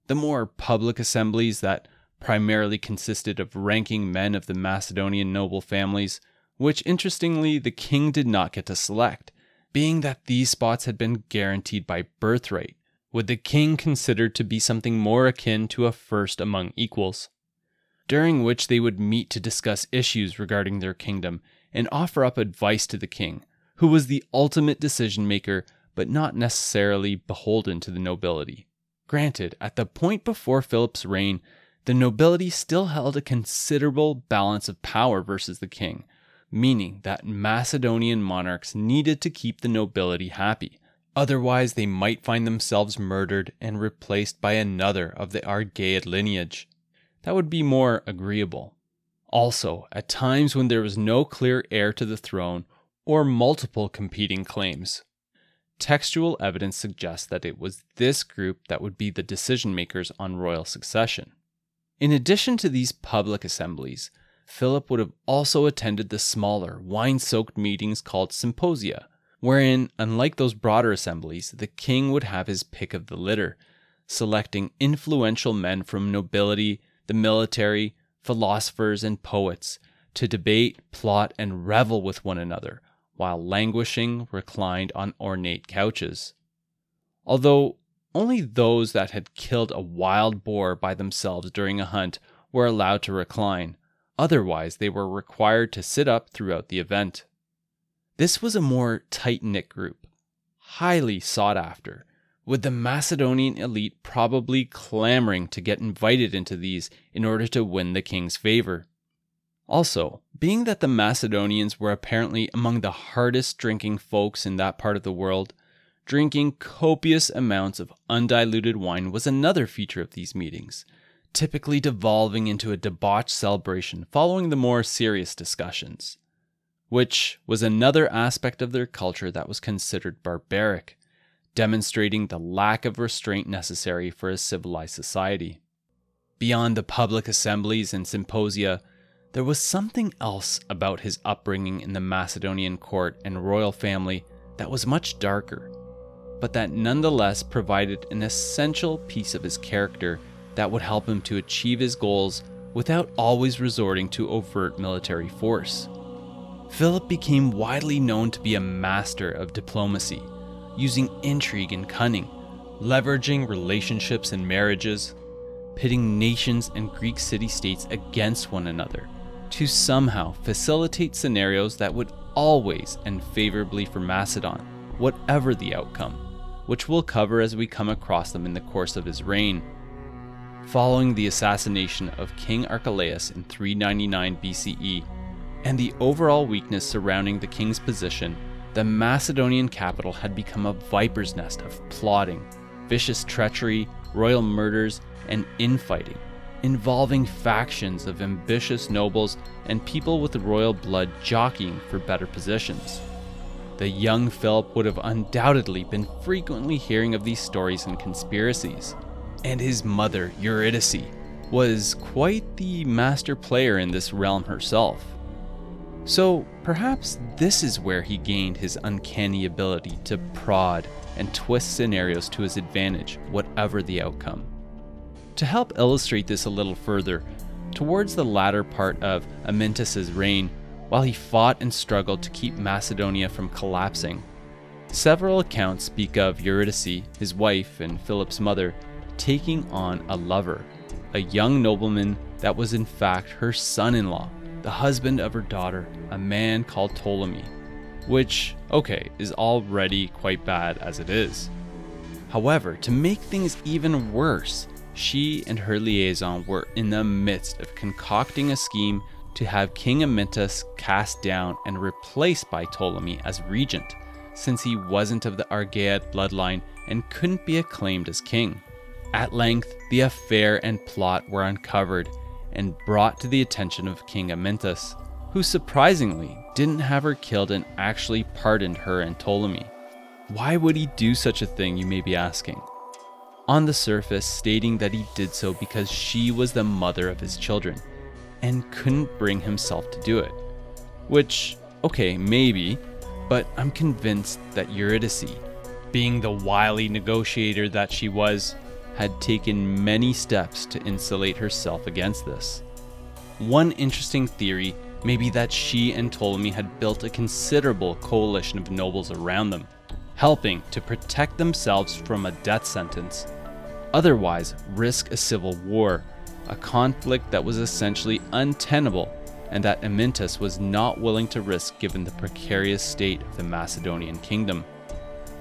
Speaker 2: The more public assemblies that primarily consisted of ranking men of the Macedonian noble families, which interestingly the king did not get to select, being that these spots had been guaranteed by birthright would the king consider to be something more akin to a first among equals, during which they would meet to discuss issues regarding their kingdom and offer up advice to the king, who was the ultimate decision maker but not necessarily beholden to the nobility. Granted, at the point before Philip's reign, the nobility still held a considerable balance of power versus the king, meaning that Macedonian monarchs needed to keep the nobility happy Otherwise, they might find themselves murdered and replaced by another of the Argead lineage. That would be more agreeable. Also, at times when there was no clear heir to the throne or multiple competing claims. Textual evidence suggests that it was this group that would be the decision makers on royal succession. In addition to these public assemblies, Philip would have also attended the smaller, wine soaked meetings called symposia wherein, unlike those broader assemblies, the king would have his pick of the litter, selecting influential men from nobility, the military, philosophers, and poets to debate, plot, and revel with one another while languishing reclined on ornate couches. Although only those that had killed a wild boar by themselves during a hunt were allowed to recline, otherwise, they were required to sit up throughout the event. This was a more tight knit group, highly sought after, with the Macedonian elite probably clamoring to get invited into these in order to win the king's favor. Also, being that the Macedonians were apparently among the hardest drinking folks in that part of the world, drinking copious amounts of undiluted wine was another feature of these meetings, typically devolving into a debauched celebration following the more serious discussions which was another aspect of their culture that was considered barbaric, demonstrating the lack of restraint necessary for a civilized society. Beyond the public assemblies and symposia, there was something else about his upbringing in the Macedonian court and royal family that was much darker, but that nonetheless provided an essential piece of his character that would help him to achieve his goals without always resorting to overt military force. Philip became widely known to be a master of diplomacy, using intrigue and cunning, leveraging relationships and marriages, pitting nations and Greek city states against one another to somehow facilitate scenarios that would always end favorably for Macedon, whatever the outcome, which we'll cover as we come across them in the course of his reign. Following the assassination of King Archelaus in 399 BCE, and the overall weakness surrounding the king's position, the Macedonian capital had become a viper's nest of plotting, vicious treachery, royal murders, and infighting, involving factions of ambitious nobles and people with royal blood jockeying for better positions. The young Philip would have undoubtedly been frequently hearing of these stories and conspiracies, and his mother, Eurydice, was quite the master player in this realm herself. So perhaps this is where he gained his uncanny ability to prod and twist scenarios to his advantage, whatever the outcome. To help illustrate this a little further, towards the latter part of Amyntas's reign, while he fought and struggled to keep Macedonia from collapsing, several accounts speak of Eurydice, his wife and Philip's mother, taking on a lover, a young nobleman that was in fact her son in law, the husband of her daughter, a man called Ptolemy which, okay, is already quite bad as it is. However, to make things even worse, she and her liaison were in the midst of concocting a scheme to have King Amyntas cast down and replaced by Ptolemy as regent, since he wasn't of the Argead bloodline and couldn't be acclaimed as king. At length, the affair and plot were uncovered and brought to the attention of King Amyntas, who surprisingly didn't have her killed and actually pardoned her and Ptolemy. Why would he do such a thing, you may be asking? On the surface, stating that he did so because she was the mother of his children and couldn't bring himself to do it. Which, okay, maybe, but I'm convinced that Eurydice, being the wily negotiator that she was, had taken many steps to insulate herself against this. One interesting theory may be that she and Ptolemy had built a considerable coalition of nobles around them, helping to protect themselves from a death sentence. Otherwise, risk a civil war, a conflict that was essentially untenable and that Amyntas was not willing to risk given the precarious state of the Macedonian kingdom.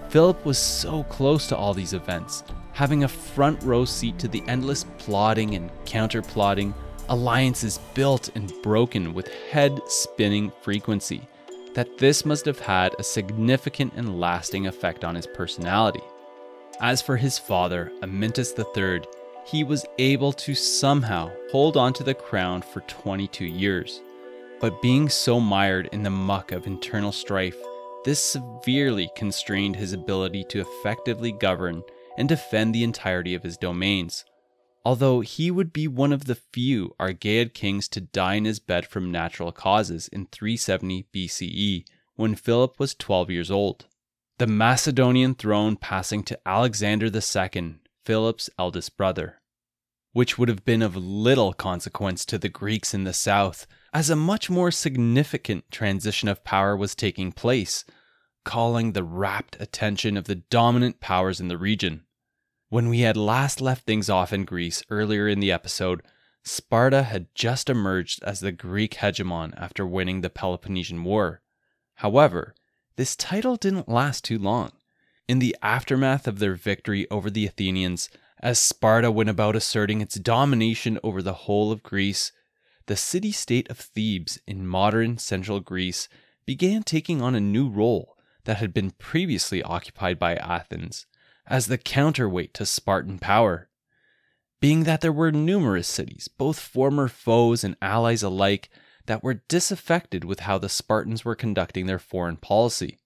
Speaker 2: Philip was so close to all these events, having a front row seat to the endless plotting and counterplotting alliances built and broken with head spinning frequency, that this must have had a significant and lasting effect on his personality. As for his father, Amyntas III, he was able to somehow hold on to the crown for 22 years. But being so mired in the muck of internal strife, this severely constrained his ability to effectively govern and defend the entirety of his domains although he would be one of the few Argead kings to die in his bed from natural causes in 370 BCE when Philip was 12 years old. The Macedonian throne passing to Alexander II, Philip's eldest brother, which would have been of little consequence to the Greeks in the south, as a much more significant transition of power was taking place, calling the rapt attention of the dominant powers in the region. When we had last left things off in Greece earlier in the episode, Sparta had just emerged as the Greek hegemon after winning the Peloponnesian War. However, this title didn't last too long. In the aftermath of their victory over the Athenians, as Sparta went about asserting its domination over the whole of Greece, the city state of Thebes in modern central Greece began taking on a new role that had been previously occupied by Athens as the counterweight to Spartan power. Being that there were numerous cities, both former foes and allies alike, that were disaffected with how the Spartans were conducting their foreign policy.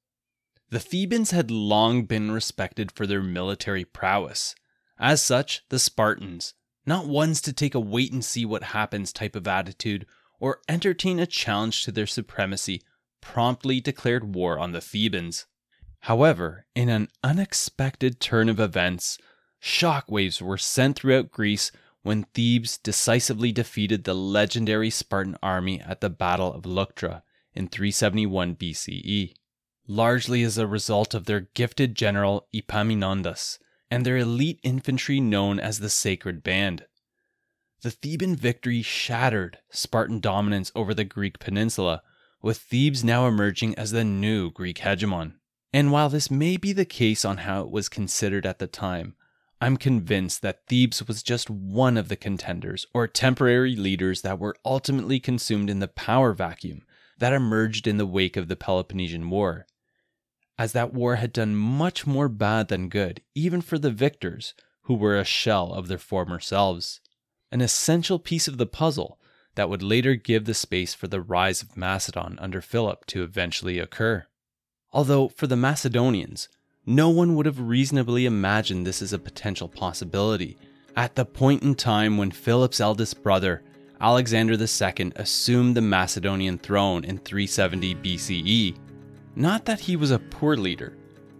Speaker 2: The Thebans had long been respected for their military prowess. As such, the Spartans, not ones to take a wait and see what happens type of attitude or entertain a challenge to their supremacy, promptly declared war on the Thebans. However, in an unexpected turn of events, shockwaves were sent throughout Greece when Thebes decisively defeated the legendary Spartan army at the Battle of Leuctra in 371 BCE, largely as a result of their gifted general Epaminondas and their elite infantry known as the Sacred Band. The Theban victory shattered Spartan dominance over the Greek peninsula, with Thebes now emerging as the new Greek hegemon. And while this may be the case on how it was considered at the time, I'm convinced that Thebes was just one of the contenders or temporary leaders that were ultimately consumed in the power vacuum that emerged in the wake of the Peloponnesian War. As that war had done much more bad than good, even for the victors, who were a shell of their former selves. an essential piece of the puzzle that would later give the space for the rise of Macedon under Philip to eventually occur. Although, for the Macedonians, no one would have reasonably imagined this as a potential possibility at the point in time when Philip's eldest brother, Alexander II, assumed the Macedonian throne in 370 BCE. Not that he was a poor leader,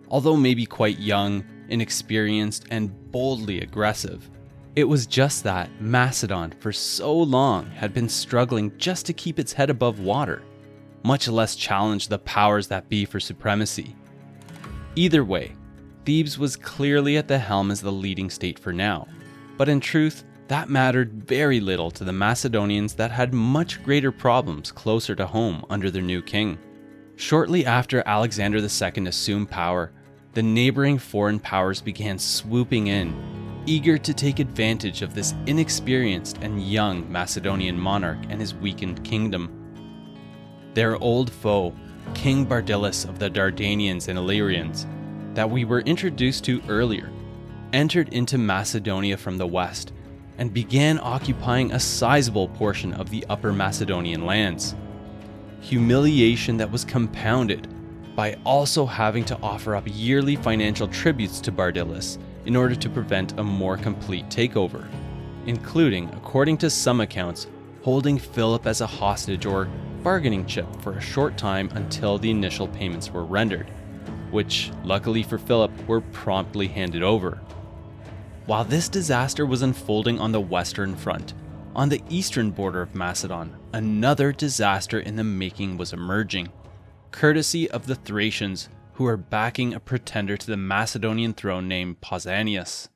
Speaker 2: although maybe quite young, inexperienced, and boldly aggressive. It was just that Macedon, for so long, had been struggling just to keep its head above water, much less challenge the powers that be for supremacy. Either way, Thebes was clearly at the helm as the leading state for now, but in truth, that mattered very little to the Macedonians that had much greater problems closer to home under their new king. Shortly after Alexander II assumed power, the neighboring foreign powers began swooping in, eager to take advantage of this inexperienced and young Macedonian monarch and his weakened kingdom. Their old foe, King Bardylis of the Dardanians and Illyrians, that we were introduced to earlier, entered into Macedonia from the west and began occupying a sizable portion of the upper Macedonian lands. Humiliation that was compounded by also having to offer up yearly financial tributes to Bardylis in order to prevent a more complete takeover, including, according to some accounts, holding Philip as a hostage or bargaining chip for a short time until the initial payments were rendered, which, luckily for Philip, were promptly handed over. While this disaster was unfolding on the western front, on the eastern border of Macedon, another disaster in the making was emerging, courtesy of the Thracians who were backing a pretender to the Macedonian throne named Pausanias.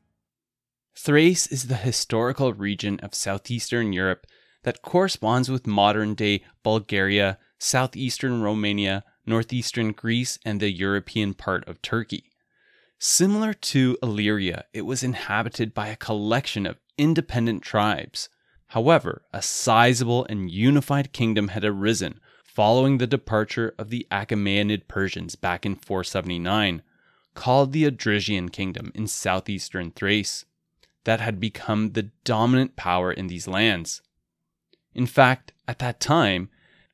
Speaker 2: Thrace is the historical region of southeastern Europe that corresponds with modern day Bulgaria, southeastern Romania, northeastern Greece, and the European part of Turkey. Similar to Illyria, it was inhabited by a collection of independent tribes. However, a sizable and unified kingdom had arisen following the departure of the Achaemenid Persians back in 479, called the Odrysian Kingdom in southeastern Thrace, that had become the dominant power in these lands. In fact, at that time,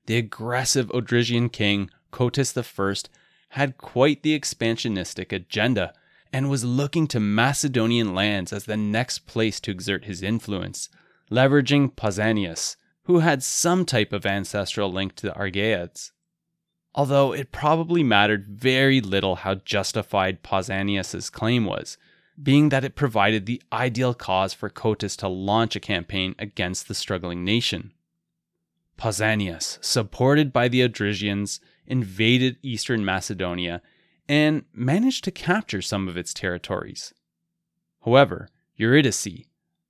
Speaker 2: the aggressive Odrysian king, Cotys I, had quite the expansionistic agenda and was looking to Macedonian lands as the next place to exert his influence, leveraging Pausanias, who had some type of ancestral link to the Argeads. Although it probably mattered very little how justified Pausanias' claim was, being that it provided the ideal cause for Cotys to launch a campaign against the struggling nation. Pausanias, supported by the Odrysians, invaded eastern Macedonia and managed to capture some of its territories. However, Eurydice,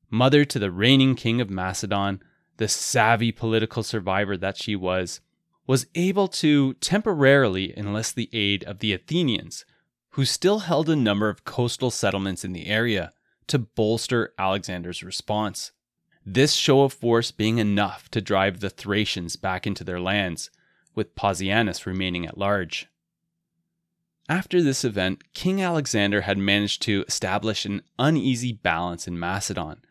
Speaker 2: mother to the reigning king of Macedon, the savvy political survivor that she was, was able to temporarily enlist the aid of the Athenians, who still held a number of coastal settlements in the area, to bolster Alexander's response. This show of force being enough to drive the Thracians back into their lands, with Pausanias remaining at large. After this event, King Alexander had managed to establish an uneasy balance in Macedon,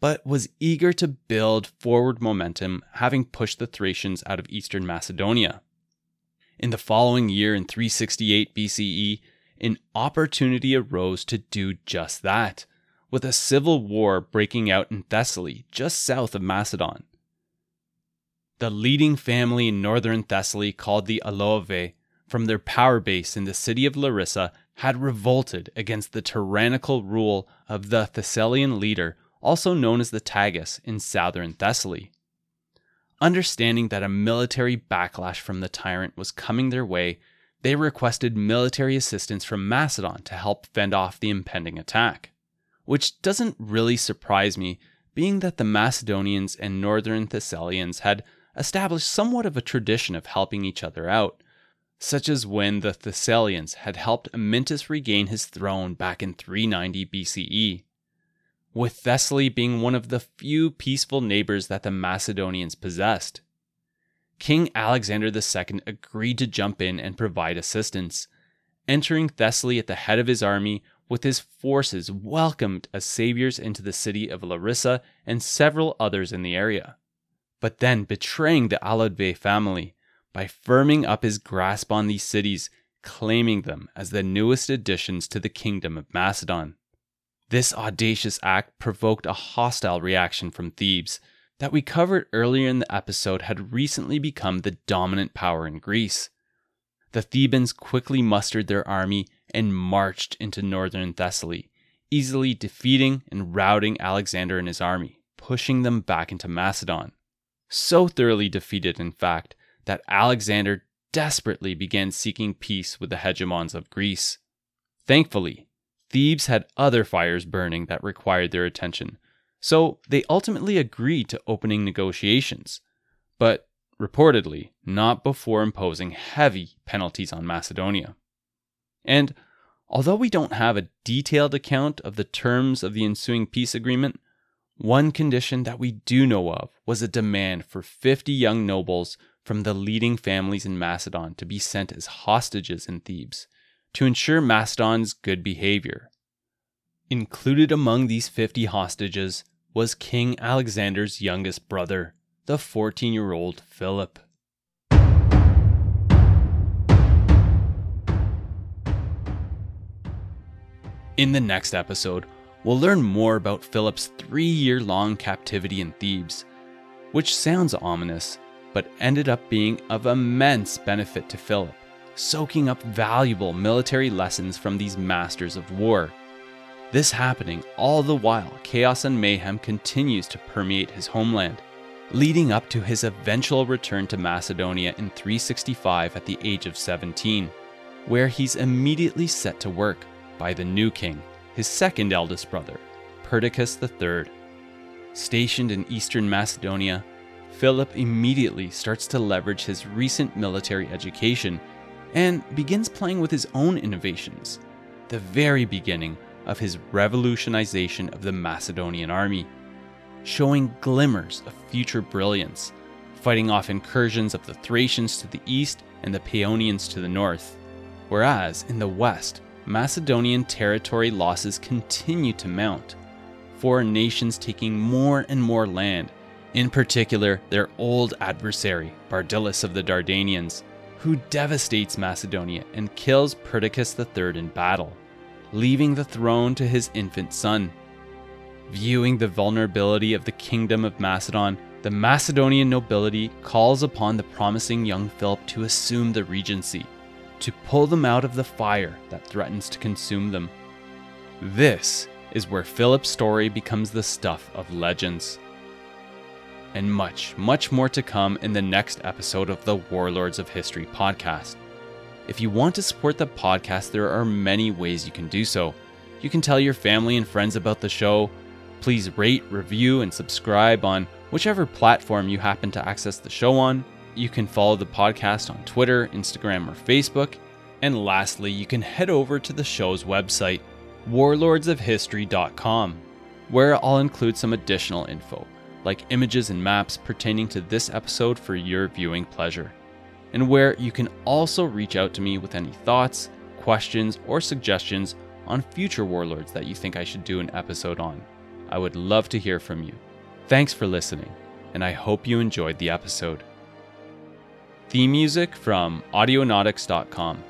Speaker 2: but was eager to build forward momentum, having pushed the Thracians out of eastern Macedonia. In the following year, in 368 BCE, an opportunity arose to do just that, with a civil war breaking out in Thessaly, just south of Macedon. The leading family in northern Thessaly, called the Aleuadae, from their power base in the city of Larissa, had revolted against the tyrannical rule of the Thessalian leader also known as the Tagus in southern Thessaly. Understanding that a military backlash from the tyrant was coming their way, they requested military assistance from Macedon to help fend off the impending attack. Which doesn't really surprise me, being that the Macedonians and northern Thessalians had established somewhat of a tradition of helping each other out, such as when the Thessalians had helped Amyntas regain his throne back in 390 BCE with Thessaly being one of the few peaceful neighbors that the Macedonians possessed. King Alexander II agreed to jump in and provide assistance, entering Thessaly at the head of his army with his forces welcomed as saviors into the city of Larissa and several others in the area, but then betraying the Bey family by firming up his grasp on these cities, claiming them as the newest additions to the kingdom of Macedon. This audacious act provoked a hostile reaction from Thebes that we covered earlier in the episode had recently become the dominant power in Greece. The Thebans quickly mustered their army and marched into northern Thessaly, easily defeating and routing Alexander and his army, pushing them back into Macedon. So thoroughly defeated, in fact, that Alexander desperately began seeking peace with the hegemons of Greece. Thankfully, Thebes had other fires burning that required their attention, so they ultimately agreed to opening negotiations, but reportedly not before imposing heavy penalties on Macedonia. And although we don't have a detailed account of the terms of the ensuing peace agreement, one condition that we do know of was a demand for 50 young nobles from the leading families in Macedon to be sent as hostages in Thebes to ensure Macedon's good behavior. Included among these 50 hostages was King Alexander's youngest brother, the 14 year old Philip. In the next episode, we'll learn more about Philip's three year long captivity in Thebes, which sounds ominous, but ended up being of immense benefit to Philip soaking up valuable military lessons from these masters of war. This happening all the while chaos and mayhem continues to permeate his homeland, leading up to his eventual return to Macedonia in 365 at the age of 17, where he's immediately set to work by the new king, his second eldest brother, Perdiccas III. Stationed in eastern Macedonia, Philip immediately starts to leverage his recent military education and begins playing with his own innovations, the very beginning of his revolutionization of the Macedonian army, showing glimmers of future brilliance, fighting off incursions of the Thracians to the east and the Paeonians to the north. Whereas in the west, Macedonian territory losses continue to mount, foreign nations taking more and more land, in particular their old adversary, Bardylis of the Dardanians, who devastates Macedonia and kills Perdiccas III in battle, leaving the throne to his infant son. Viewing the vulnerability of the kingdom of Macedon, the Macedonian nobility calls upon the promising young Philip to assume the regency, to pull them out of the fire that threatens to consume them. This is where Philip's story becomes the stuff of legends and much, much more to come in the next episode of the Warlords of History podcast. If you want to support the podcast, there are many ways you can do so. You can tell your family and friends about the show. Please rate, review, and subscribe on whichever platform you happen to access the show on. You can follow the podcast on Twitter, Instagram, or Facebook. And lastly, you can head over to the show's website, warlordsofhistory.com, where I'll include some additional info like images and maps pertaining to this episode for your viewing pleasure, and where you can also reach out to me with any thoughts, questions, or suggestions on future warlords that you think I should do an episode on. I would love to hear from you. Thanks for listening, and I hope you enjoyed the episode. Theme music from Audionautix.com.